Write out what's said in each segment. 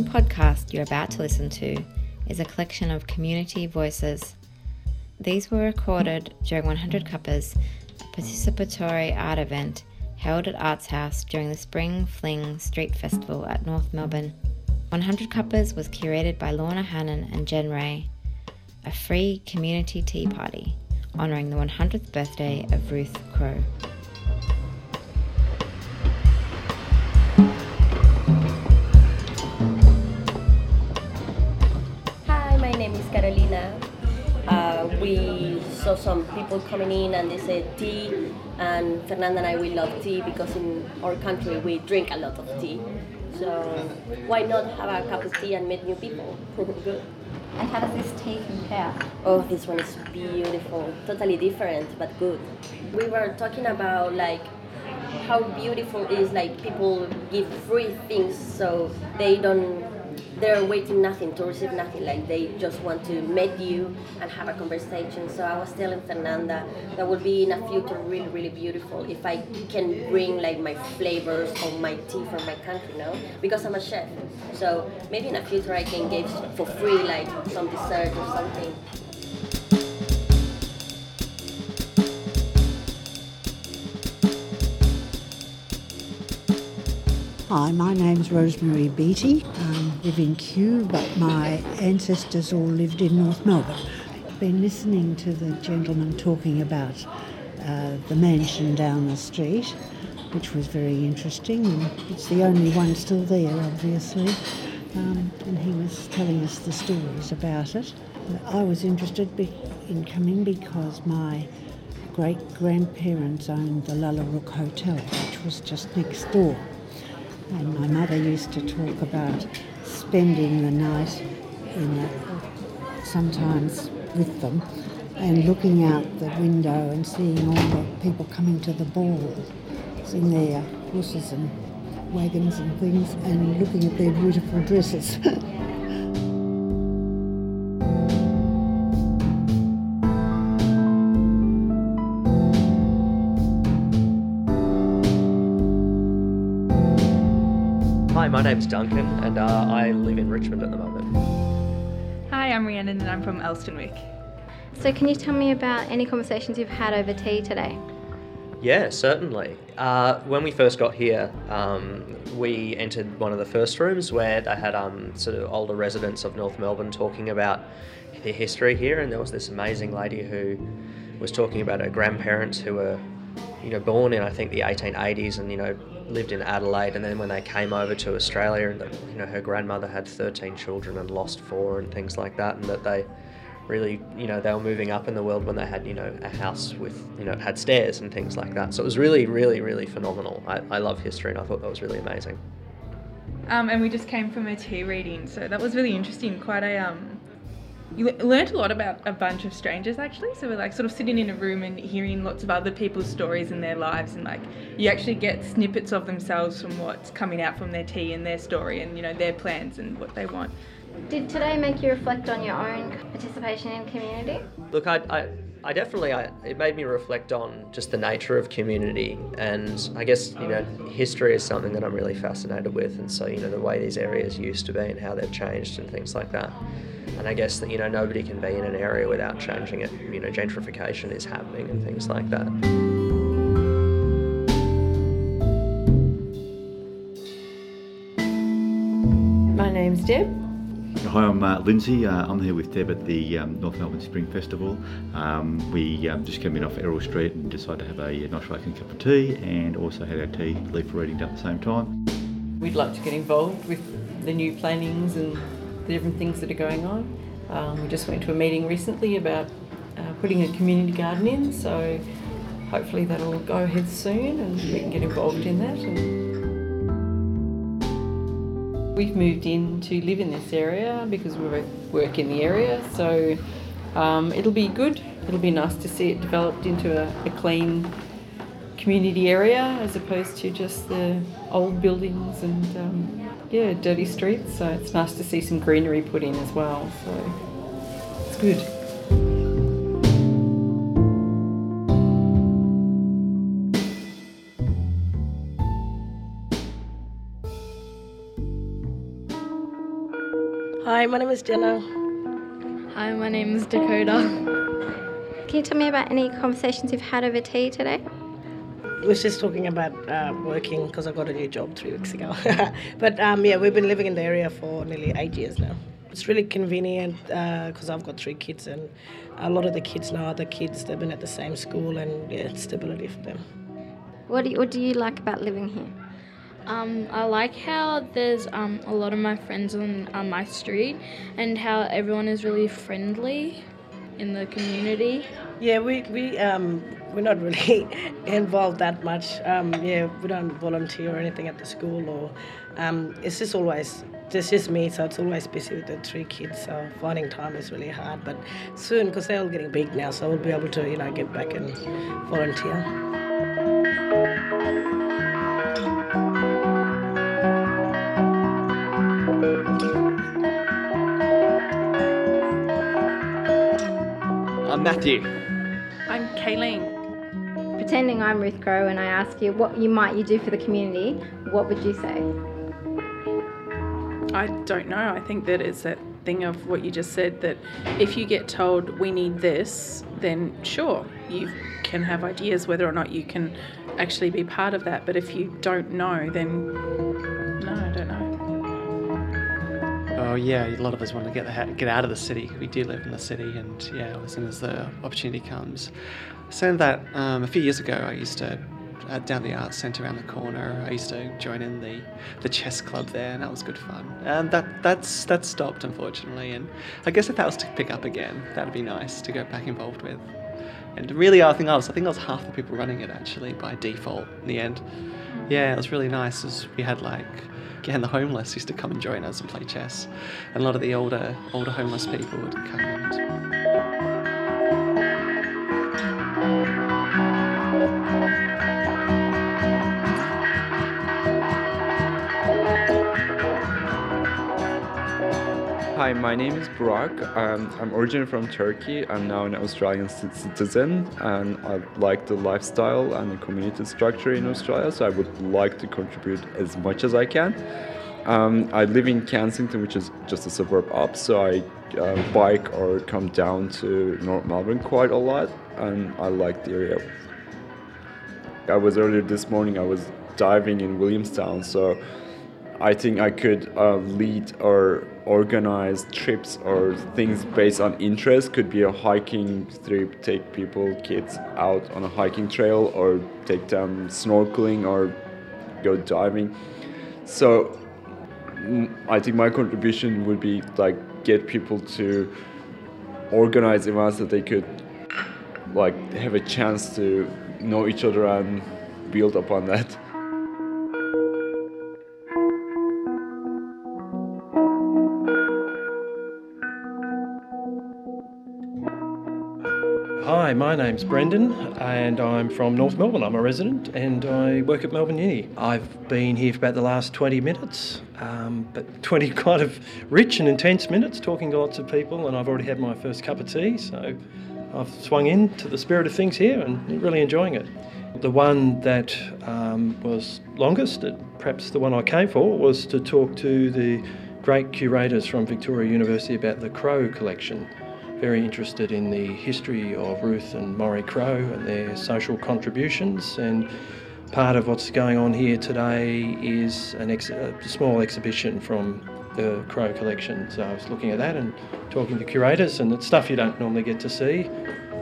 following podcast you're about to listen to is a collection of community voices. These were recorded during 100 Cuppers, a participatory art event held at Arts House during the Spring Fling Street Festival at North Melbourne. 100 Cuppers was curated by Lorna Hannan and Jen Ray, a free community tea party honouring the 100th birthday of Ruth Crow. Saw some people coming in and they said tea, and Fernanda and I we love tea because in our country we drink a lot of tea. So why not have a cup of tea and meet new people? Good. And how does this tea compare? Oh, this one is beautiful. Totally different, but good. We were talking about like how beautiful is like people give free things so they don't they're waiting nothing to receive nothing like they just want to meet you and have a conversation. So i was telling fernanda that would be in a future really really beautiful if i can bring like my flavors or my tea from my country now because i'm a chef. So maybe in a future i can give for free like some dessert or something Hi, my name's Rosemary Beattie. I live in Kew, but my ancestors all lived in North Melbourne. I've been listening to the gentleman talking about uh, the mansion down the street, which was very interesting. It's the only one still there, obviously. Um, and he was telling us the stories about it. I was interested be- in coming because my great grandparents owned the Lullarook Hotel, which was just next door. And my mother used to talk about spending the night in the, sometimes with them and looking out the window and seeing all the people coming to the ball in their horses and wagons and things and looking at their beautiful dresses. my name's Duncan, and uh, I live in Richmond at the moment. Hi, I'm Rhiannon and I'm from Elsternwick. So, can you tell me about any conversations you've had over tea today? Yeah, certainly. Uh, when we first got here, um, we entered one of the first rooms where they had um, sort of older residents of North Melbourne talking about their history here, and there was this amazing lady who was talking about her grandparents who were, you know, born in I think the 1880s, and you know, lived in Adelaide, and then when they came over to Australia, and you know, her grandmother had 13 children and lost four and things like that, and that they really, you know, they were moving up in the world when they had, you know, a house with, you know, had stairs and things like that. So it was really, really, really phenomenal. I, I love history and I thought that was really amazing. Um, and we just came from a tea reading, so that was really interesting. Quite a um, you le- learnt a lot about a bunch of strangers actually. So we're like sort of sitting in a room and hearing lots of other people's stories and their lives, and like you actually get snippets of themselves from what's coming out from their tea and their story, and you know their plans and what they want. Did today make you reflect on your own participation in community? Look, I, I, I definitely, I, it made me reflect on just the nature of community, and I guess you know, history is something that I'm really fascinated with, and so you know, the way these areas used to be and how they've changed and things like that. And I guess that you know, nobody can be in an area without changing it. You know, gentrification is happening and things like that. My name's Deb. Hi, I'm uh, Lindsay. Uh, I'm here with Deb at the um, North Melbourne Spring Festival. Um, we um, just came in off Errol Street and decided to have a nice relaxing cup of tea and also had our tea leaf reading done at the same time. We'd like to get involved with the new plannings and the different things that are going on. Um, we just went to a meeting recently about uh, putting a community garden in, so hopefully that'll go ahead soon and we can get involved in that. And we've moved in to live in this area because we work in the area, so um, it'll be good. It'll be nice to see it developed into a, a clean community area as opposed to just the old buildings and um, yeah, dirty streets. So it's nice to see some greenery put in as well. So it's good. Hi, my name is Jenna. Hi, my name is Dakota. Can you tell me about any conversations you've had over tea today? We was just talking about uh, working because I got a new job three weeks ago. but um, yeah, we've been living in the area for nearly eight years now. It's really convenient because uh, I've got three kids, and a lot of the kids now are the kids. They've been at the same school, and yeah, it's stability for them. What do you, what do you like about living here? Um, I like how there's um, a lot of my friends on, my street and how everyone is really friendly in the community. Yeah, we, we, um, we're not really involved that much. Um, yeah, we don't volunteer or anything at the school, or um, it's just always just just me. So it's always busy with the three kids. So finding time is really hard. But soon, because they're all getting big now, so we'll be able to you know get back and volunteer. I'm Matthew. I'm Kayleen. Pretending I'm Ruth Crow and I ask you what you might you do for the community, what would you say? I don't know. I think that it's that thing of what you just said that if you get told we need this, then sure, you can have ideas whether or not you can actually be part of that. But if you don't know, then Oh yeah, a lot of us want to get the, get out of the city. We do live in the city, and yeah, as soon as the opportunity comes. Saying that, um, a few years ago, I used to uh, down the arts centre around the corner. I used to join in the, the chess club there, and that was good fun. And that that's that stopped unfortunately. And I guess if that was to pick up again, that'd be nice to get back involved with. And really, I think I was I think I was half the people running it actually by default in the end. Yeah, it was really nice. As we had like again the homeless used to come and join us and play chess, and a lot of the older older homeless people would come and. Hi, my name is Burak. Um, I'm originally from Turkey. I'm now an Australian citizen and I like the lifestyle and the community structure in Australia, so I would like to contribute as much as I can. Um, I live in Kensington, which is just a suburb up, so I uh, bike or come down to North Melbourne quite a lot, and I like the area. I was earlier this morning, I was diving in Williamstown, so I think I could uh, lead or organize trips or things based on interest. Could be a hiking trip, take people, kids out on a hiking trail, or take them snorkeling or go diving. So I think my contribution would be like get people to organize events that they could like have a chance to know each other and build upon that. Hi, my name's Brendan and I'm from North Melbourne. I'm a resident and I work at Melbourne Uni. I've been here for about the last 20 minutes, um, but 20 kind of rich and intense minutes talking to lots of people, and I've already had my first cup of tea, so I've swung in to the spirit of things here and really enjoying it. The one that um, was longest, perhaps the one I came for, was to talk to the great curators from Victoria University about the Crow collection very interested in the history of Ruth and Maurie Crow and their social contributions. And part of what's going on here today is ex- a small exhibition from the Crow collection. So I was looking at that and talking to curators, and it's stuff you don't normally get to see.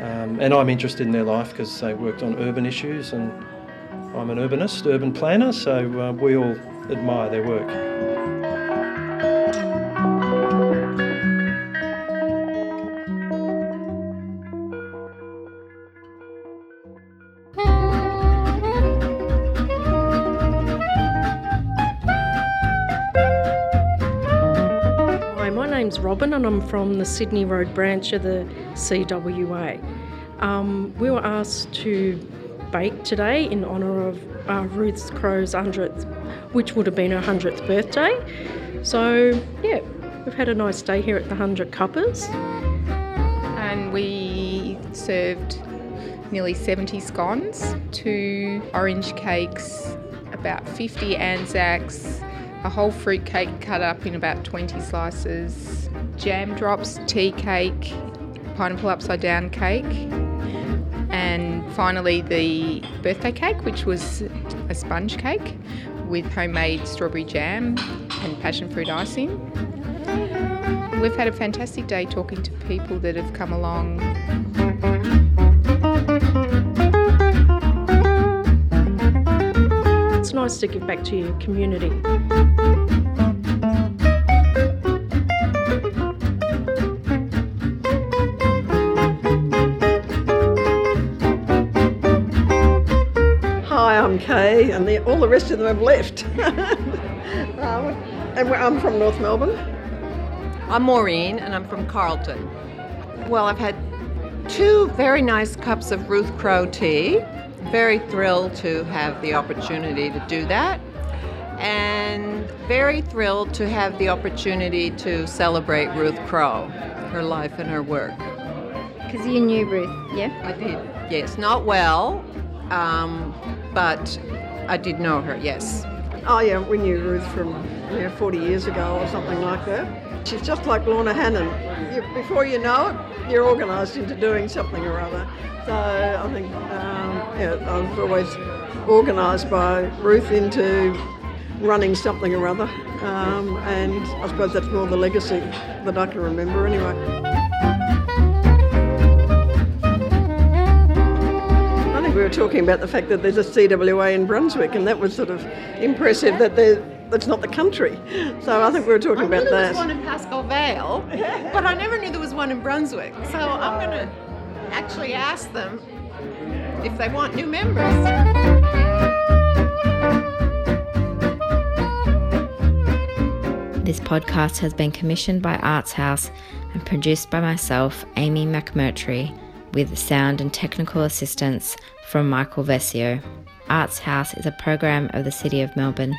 Um, and I'm interested in their life because they worked on urban issues, and I'm an urbanist, urban planner, so uh, we all admire their work. Robin and I'm from the Sydney Road branch of the CWA. Um, we were asked to bake today in honour of uh, Ruth Crow's 100th, which would have been her 100th birthday. So, yeah, we've had a nice day here at the 100 Cuppers. And we served nearly 70 scones, two orange cakes, about 50 Anzacs, a whole fruit cake cut up in about 20 slices, jam drops, tea cake, pineapple upside down cake, and finally the birthday cake, which was a sponge cake with homemade strawberry jam and passion fruit icing. We've had a fantastic day talking to people that have come along. It's nice to give back to your community. Hi, and the, all the rest of them have left. um, and I'm from North Melbourne. I'm Maureen and I'm from Carlton. Well, I've had two very nice cups of Ruth Crow tea. Very thrilled to have the opportunity to do that. And very thrilled to have the opportunity to celebrate Ruth Crow, her life and her work. Because you knew Ruth, yeah? I did. Yes, not well, um, but I did know her, yes. Oh, yeah, we knew Ruth from yeah, 40 years ago or something like that. She's just like Lorna Hannan. You, before you know it, you're organised into doing something or other. So I think, um, yeah, I was always organised by Ruth into running something or other. Um, and I suppose that's more the legacy that I can remember anyway. Were talking about the fact that there's a CWA in Brunswick, and that was sort of impressive that there, that's not the country. So I think we were talking I about knew there that. was one in Pascoe Vale, but I never knew there was one in Brunswick. So I'm going to actually ask them if they want new members. This podcast has been commissioned by Arts House and produced by myself, Amy McMurtry, with sound and technical assistance from Michael Vesio. Arts House is a program of the City of Melbourne.